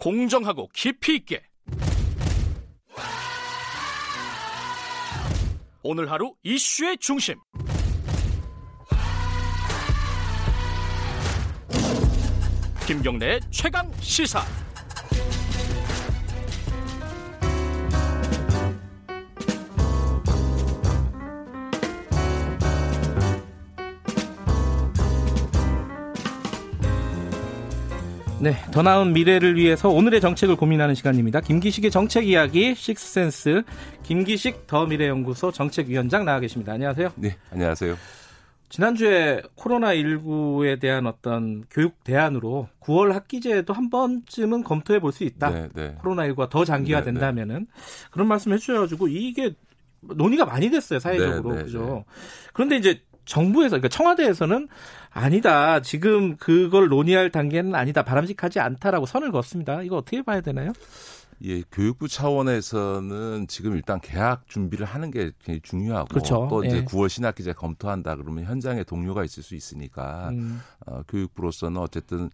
공정하고 깊이 있게. 오늘 하루 이슈의 중심. 김경래의 최강 시사 네, 더 나은 미래를 위해서 오늘의 정책을 고민하는 시간입니다. 김기식의 정책 이야기 식스센스 김기식 더 미래연구소 정책위원장 나와 계십니다. 안녕하세요. 네, 안녕하세요. 지난주에 코로나19에 대한 어떤 교육 대안으로 9월 학기제도 한 번쯤은 검토해 볼 수 있다. 네, 네. 코로나19가 더 장기화 네, 네. 된다면은 그런 말씀 해주셔가지고 이게 논의가 많이 됐어요 사회적으로 네, 네, 그죠. 그런데 이제 정부에서 그러니까 청와대에서는 아니다. 지금 그걸 논의할 단계는 아니다. 바람직하지 않다라고 선을 그었습니다. 이거 어떻게 봐야 되나요? 예, 교육부 차원에서는 지금 일단 개학 준비를 하는 게 굉장히 중요하고 그렇죠. 또 이제 예. 9월 신학기제 검토한다 그러면 현장에 동료가 있을 수 있으니까 음. 어, 교육부로서는 어쨌든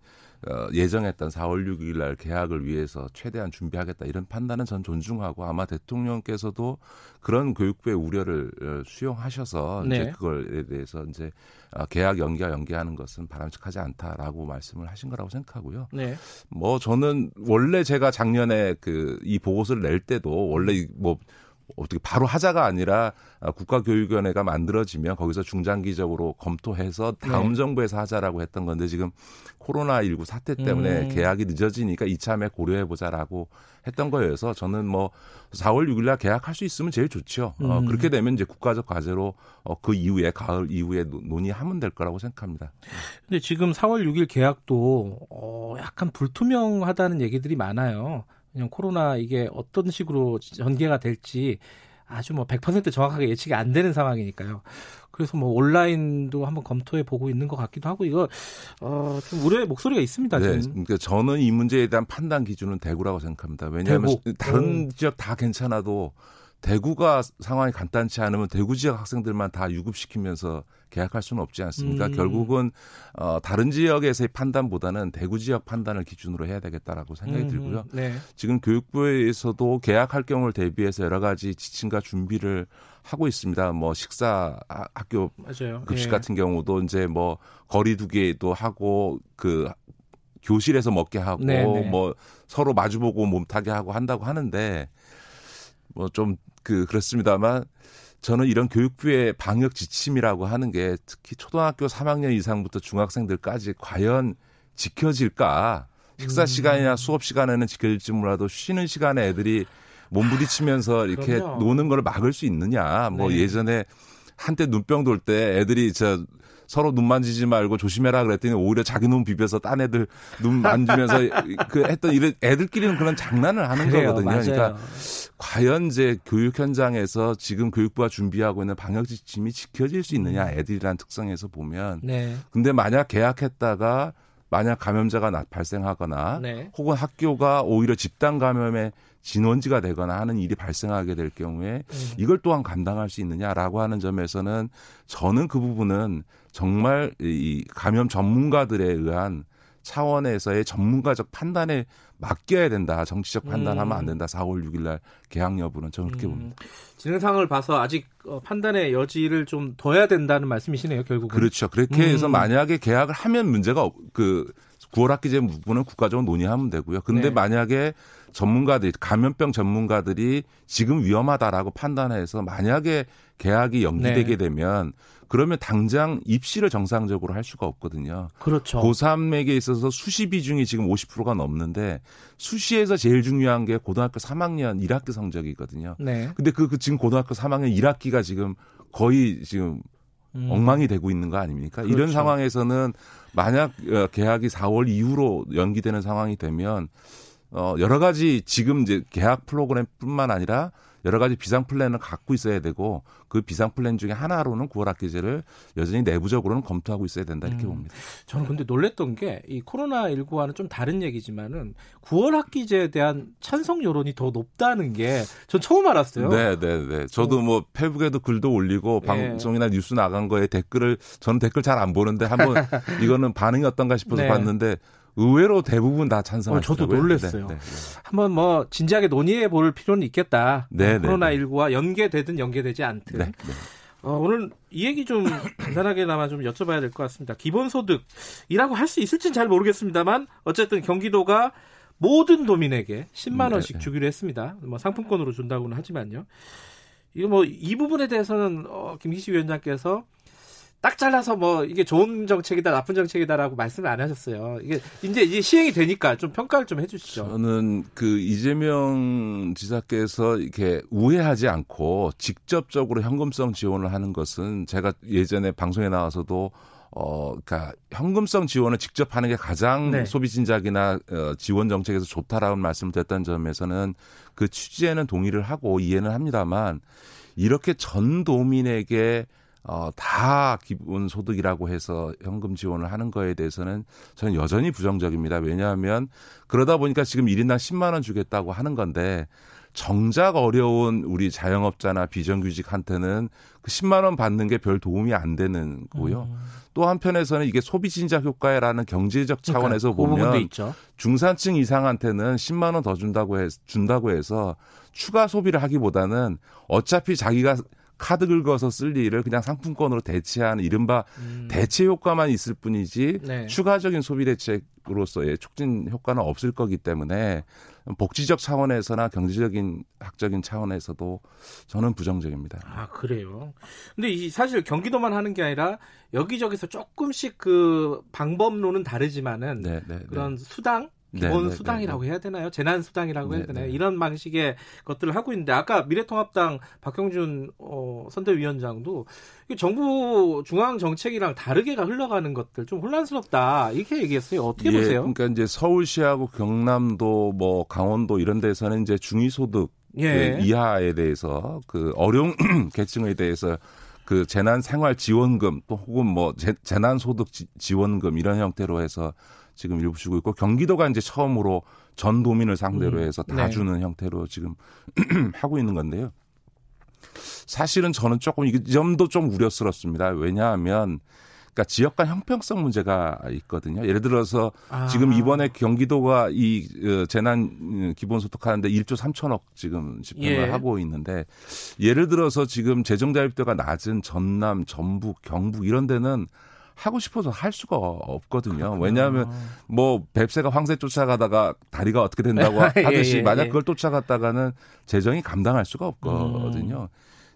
어, 예정했던 4월 6일 날 개학을 위해서 최대한 준비하겠다 이런 판단은 전 존중하고 아마 대통령께서도 그런 교육부의 우려를 어, 수용하셔서 네. 이제 그걸에 대해서 이제 어, 개학 연기와 연기하는 것은 바람직하지 않다라고 말씀을 하신 거라고 생각하고요. 네. 뭐 저는 원래 제가 작년에 그 이 보고서를 낼 때도 원래 뭐 어떻게 바로 하자가 아니라 아, 국가교육위원회가 만들어지면 거기서 중장기적으로 검토해서 다음 네. 정부에서 하자라고 했던 건데 지금 코로나19 사태 때문에 음. 계약이 늦어지니까 이참에 고려해보자라고 했던 거여서 저는 뭐 4월 6일 날 계약할 수 있으면 제일 좋죠. 어, 음. 어, 그렇게 되면 이제 국가적 과제로 어, 그 이후에 가을 이후에 논의하면 될 거라고 생각합니다. 근데 지금 4월 6일 계약도 어, 약간 불투명하다는 얘기들이 많아요. 그냥 코로나 이게 어떤 식으로 전개가 될지 아주 뭐 100% 정확하게 예측이 안 되는 상황이니까요. 그래서 뭐 온라인도 한번 검토해 보고 있는 것 같기도 하고 이거 어, 좀 우려의 목소리가 있습니다. 네, 지금. 그러니까 저는 이 문제에 대한 판단 기준은 대구라고 생각합니다. 왜냐하면 대구. 다른 오. 지역 다 괜찮아도 대구가 상황이 간단치 않으면 대구 지역 학생들만 다 유급시키면서 계약할 수는 없지 않습니까? 음. 결국은 어, 다른 지역에서의 판단보다는 대구 지역 판단을 기준으로 해야 되겠다라고 생각이 음. 들고요. 네. 지금 교육부에서도 계약할 경우를 대비해서 여러 가지 지침과 준비를 하고 있습니다. 뭐 식사 학교 맞아요. 급식 예. 같은 경우도 이제 뭐 거리두기도 하고 그 교실에서 먹게 하고 네네. 네. 뭐 서로 마주보고 몸타게 하고 한다고 하는데 뭐좀 그 그렇습니다만 저는 이런 교육부의 방역 지침이라고 하는 게 특히 초등학교 3학년 이상부터 중학생들까지 과연 지켜질까? 식사 음. 시간이나 수업 시간에는 지켜질지 몰라도 쉬는 시간에 애들이 몸부딪히면서 이렇게 그럼요. 노는 걸 막을 수 있느냐? 뭐 네. 예전에 한때 눈병 돌 때 애들이 저 서로 눈 만지지 말고 조심해라 그랬더니 오히려 자기 눈 비벼서 딴 애들 눈 만지면서 그 했던 이런 애들끼리는 그런 장난을 하는 그래요, 거거든요. 그러니까 맞아요. 그러니까 과연 이제 교육 현장에서 지금 교육부가 준비하고 있는 방역 지침이 지켜질 수 있느냐 음. 애들이란 특성에서 보면. 네. 근데 만약 계약했다가 만약 감염자가 발생하거나 네. 혹은 학교가 오히려 집단 감염에 진원지가 되거나 하는 일이 발생하게 될 경우에 음. 이걸 또한 감당할 수 있느냐라고 하는 점에서는 저는 그 부분은 정말 이 감염 전문가들에 의한 차원에서의 전문가적 판단에 맡겨야 된다. 정치적 판단하면 안 음. 된다. 4월 6일 날 개항 여부는 저는 그렇게 음. 봅니다. 진행 상황을 봐서 아직 어, 판단의 여지를 좀 둬야 된다는 말씀이시네요, 결국은. 그렇죠. 그렇게 해서 음. 만약에 계약을 하면 문제가 그 9월 학기제 부분은 국가적으로 논의하면 되고요. 근데 네. 만약에 전문가들이 감염병 전문가들이 지금 위험하다라고 판단해서 만약에 계약이 연기되게 네. 되면 그러면 당장 입시를 정상적으로 할 수가 없거든요. 그렇죠. 고3에게 있어서 수시 비중이 지금 50%가 넘는데 수시에서 제일 중요한 게 고등학교 3학년 1학기 성적이거든요. 네. 근데 그, 그 지금 고등학교 3학년 1학기가 지금 거의 지금 음. 엉망이 되고 있는 거 아닙니까? 그렇죠. 이런 상황에서는 만약 어, 계약이 4월 이후로 연기되는 상황이 되면 어 여러 가지 지금 이제 계약 프로그램뿐만 아니라 여러 가지 비상 플랜을 갖고 있어야 되고 그 비상 플랜 중에 하나로는 9월 학기제를 여전히 내부적으로는 검토하고 있어야 된다 이렇게 음, 봅니다. 저는 근데 놀랬던 게 이 코로나 19와는 좀 다른 얘기지만은 9월 학기제에 대한 찬성 여론이 더 높다는 게 전 처음 알았어요. 네, 네, 네. 저도 어. 뭐 페북에도 글도 올리고 네. 방송이나 뉴스 나간 거에 댓글을 저는 댓글 잘 안 보는데 한번 이거는 반응이 어떤가 싶어서 네. 봤는데 의외로 대부분 다 찬성하시더라고요. 어, 저도 놀랐어요. 네, 네, 네. 한번 뭐 진지하게 논의해 볼 필요는 있겠다. 네, 코로나 19와 연계되든 연계되지 않든. 어, 오늘 이 얘기 좀 간단하게나마 좀 여쭤봐야 될 것 같습니다. 기본소득이라고 할 수 있을지는 잘 모르겠습니다만 어쨌든 경기도가 모든 도민에게 10만 원씩 주기로 했습니다. 뭐 상품권으로 준다고는 하지만요. 이거 뭐 이 부분에 대해서는 어, 김기시 위원장께서 딱 잘라서 뭐 이게 좋은 정책이다 나쁜 정책이다라고 말씀을 안 하셨어요. 이게 이제 이제 시행이 되니까 좀 평가를 좀 해주시죠. 저는 그 이재명 지사께서 이렇게 우회하지 않고 직접적으로 현금성 지원을 하는 것은 제가 예전에 방송에 나와서도 어, 그니까 현금성 지원을 직접 하는 게 가장 네. 소비 진작이나 어, 지원 정책에서 좋다라는 말씀을 드렸던 점에서는 그 취지에는 동의를 하고 이해는 합니다만 이렇게 전 도민에게 어, 다 기본 소득이라고 해서 현금 지원을 하는 거에 대해서는 저는 여전히 부정적입니다. 왜냐하면 그러다 보니까 지금 1인당 10만 원 주겠다고 하는 건데 정작 어려운 우리 자영업자나 비정규직한테는 그 10만 원 받는 게 별 도움이 안 되는 거고요. 음. 또 한편에서는 이게 소비 진작 효과라는 경제적 차원에서 그러니까, 보면 그 중산층 이상한테는 10만 원 더 준다고 해 준다고 해서 추가 소비를 하기보다는 어차피 자기가 카드 긁어서 쓸 일을 그냥 상품권으로 대체하는 이른바 음. 대체 효과만 있을 뿐이지 네. 추가적인 소비 대책으로서의 촉진 효과는 없을 거기 때문에 복지적 차원에서나 경제적인 학적인 차원에서도 저는 부정적입니다. 아 그래요. 근데 이 사실 경기도만 하는 게 아니라 여기저기서 조금씩 그 방법론은 다르지만은 네, 네, 네. 그런 수당 기본 네, 네, 네, 수당이라고 해야 되나요? 재난 수당이라고 해야 되나요? 이런 방식의 것들을 하고 있는데 아까 미래통합당 박형준 어, 선대위원장도 정부 중앙 정책이랑 다르게 흘러가는 것들 좀 혼란스럽다 이렇게 얘기했어요. 어떻게 예, 보세요? 그러니까 이제 서울시하고 경남도 뭐 강원도 이런 데서는 이제 중위소득 예. 그 이하에 대해서 그 어려운 계층에 대해서 그 재난 생활 지원금 또 혹은 뭐 재, 재난 소득 지원금 이런 형태로 해서 지금 일부 주고 있고 경기도가 이제 처음으로 전 도민을 상대로 음. 해서 다 네. 주는 형태로 지금 하고 있는 건데요. 사실은 저는 조금 이 점도 좀 우려스럽습니다. 왜냐하면 그러니까 지역 간 형평성 문제가 있거든요. 예를 들어서 아. 지금 이번에 경기도가 이 어, 재난 기본소득 하는데 1조 3천억 지금 집행을 예. 하고 있는데 예를 들어서 지금 재정 자립도가 낮은 전남, 전북, 경북 이런 데는 하고 싶어서 할 수가 없거든요. 그렇구나. 왜냐하면 뭐 뱁새가 황새 쫓아가다가 다리가 어떻게 된다고 예, 하듯이 예, 예, 만약 그걸 쫓아갔다가는 재정이 감당할 수가 없거든요. 음.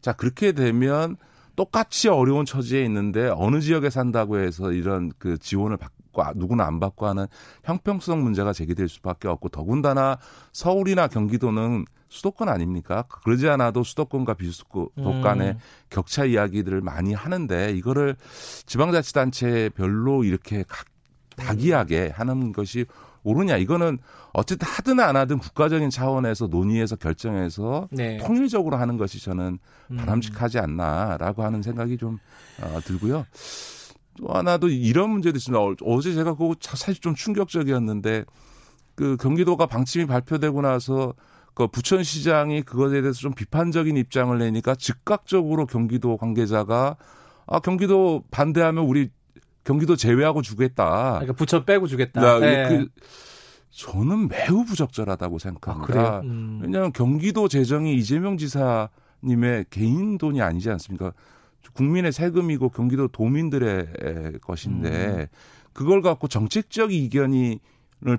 자 그렇게 되면 똑같이 어려운 처지에 있는데 어느 지역에 산다고 해서 이런 그 지원을 받고 누구나 안 받고 하는 형평성 문제가 제기될 수밖에 없고 더군다나 서울이나 경기도는 수도권 아닙니까? 그러지 않아도 수도권과 비수도권 간의 음. 격차 이야기들을 많이 하는데 이거를 지방자치단체별로 이렇게 각 다기하게 하는 것이 옳으냐 이거는 어쨌든 하든 안 하든 국가적인 차원에서 논의해서 결정해서 네. 통일적으로 하는 것이 저는 음. 바람직하지 않나라고 하는 생각이 좀 어, 들고요. 또 하나도 이런 문제도 있습니다. 어제 제가 그거 사실 좀 충격적이었는데 그 경기도가 방침이 발표되고 나서 그 부천시장이 그것에 대해서 좀 비판적인 입장을 내니까 즉각적으로 경기도 관계자가 아 경기도 반대하면 우리 경기도 제외하고 주겠다. 그러니까 부천 빼고 주겠다. 네. 그, 저는 매우 부적절하다고 생각합니다. 아, 음. 왜냐하면 경기도 재정이 이재명 지사님의 개인 돈이 아니지 않습니까? 국민의 세금이고 경기도 도민들의 것인데 음. 그걸 갖고 정책적 이견을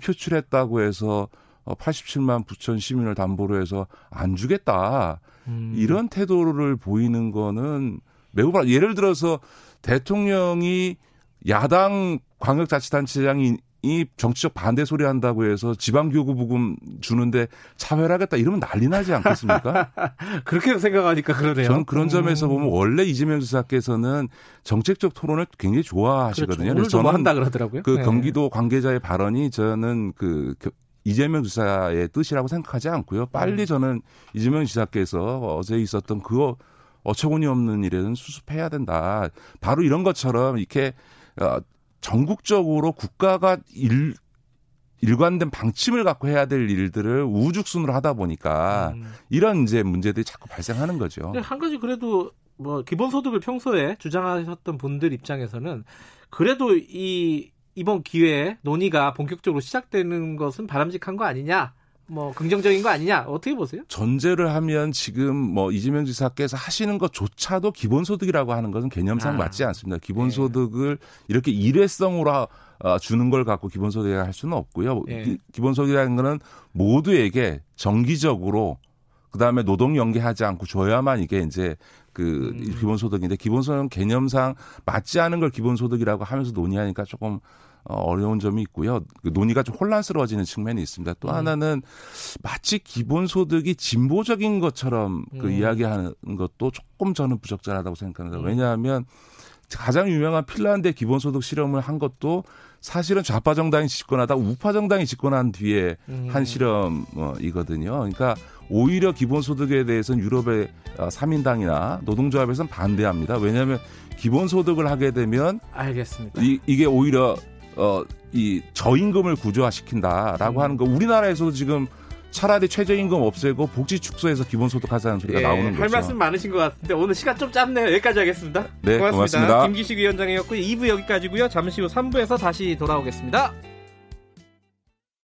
표출했다고 해서 87만 어, 부천 시민을 담보로 해서 안 주겠다. 음. 이런 태도를 보이는 거는 매우 예를 들어서 대통령이 야당 광역자치단체장이 이 정치적 반대 소리 한다고 해서 지방교구 부금 주는데 차별하겠다 이러면 난리 나지 않겠습니까? 그렇게 생각하니까 그러네요. 저는 그런 점에서 보면 음. 원래 이재명 지사께서는 정책적 토론을 굉장히 좋아하시거든요. 그렇죠. 저는 한다 그러더라고요. 그 네. 경기도 관계자의 발언이 저는 그 이재명 지사의 뜻이라고 생각하지 않고요. 빨리 음. 저는 이재명 지사께서 어제 있었던 그 어처구니 없는 일에는 수습해야 된다. 바로 이런 것처럼 이렇게 어, 전국적으로 국가가 일, 일관된 방침을 갖고 해야 될 일들을 우죽순으로 하다 보니까 음. 이런 이제 문제들이 자꾸 발생하는 거죠. 한 가지 그래도 뭐 기본소득을 평소에 주장하셨던 분들 입장에서는 그래도 이 이번 기회에 논의가 본격적으로 시작되는 것은 바람직한 거 아니냐? 뭐 긍정적인 거 아니냐 어떻게 보세요? 전제를 하면 지금 뭐 이재명 지사께서 하시는 것조차도 기본소득이라고 하는 것은 개념상 아. 맞지 않습니다. 기본소득을 네. 이렇게 일회성으로 어, 주는 걸 갖고 기본소득이라 할 수는 없고요. 네. 기본소득이라는 거는 모두에게 정기적으로 그다음에 노동 연계하지 않고 줘야만 이게 이제 그 음. 기본소득인데 기본소득 개념상 맞지 않은 걸 기본소득이라고 하면서 논의하니까 조금 어, 어려운 점이 있고요. 그 논의가 좀 혼란스러워지는 측면이 있습니다. 또 음. 하나는 마치 기본소득이 진보적인 것처럼 그 음. 이야기하는 것도 조금 저는 부적절하다고 생각합니다. 음. 왜냐하면 가장 유명한 핀란드 기본소득 실험을 한 것도 사실은 좌파 정당이 집권하다 우파 정당이 집권한 뒤에 음. 한 실험이거든요. 그러니까 오히려 기본소득에 대해서는 유럽의 3인당이나 어, 노동조합에서는 반대합니다. 왜냐하면 기본소득을 하게 되면 알겠습니다. 이, 이게 오히려 어, 이 저임금을 구조화시킨다라고 음. 하는 거 우리나라에서도 지금 차라리 최저임금 없애고 복지 축소해서 기본소득 하자는 소리가 예, 나오는 할 거죠. 할 말씀 많으신 것 같은데 오늘 시간 좀 짧네요. 여기까지 하겠습니다. 네, 고맙습니다. 고맙습니다. 김기식 위원장이었고 2부 여기까지고요. 잠시 후 3부에서 다시 돌아오겠습니다.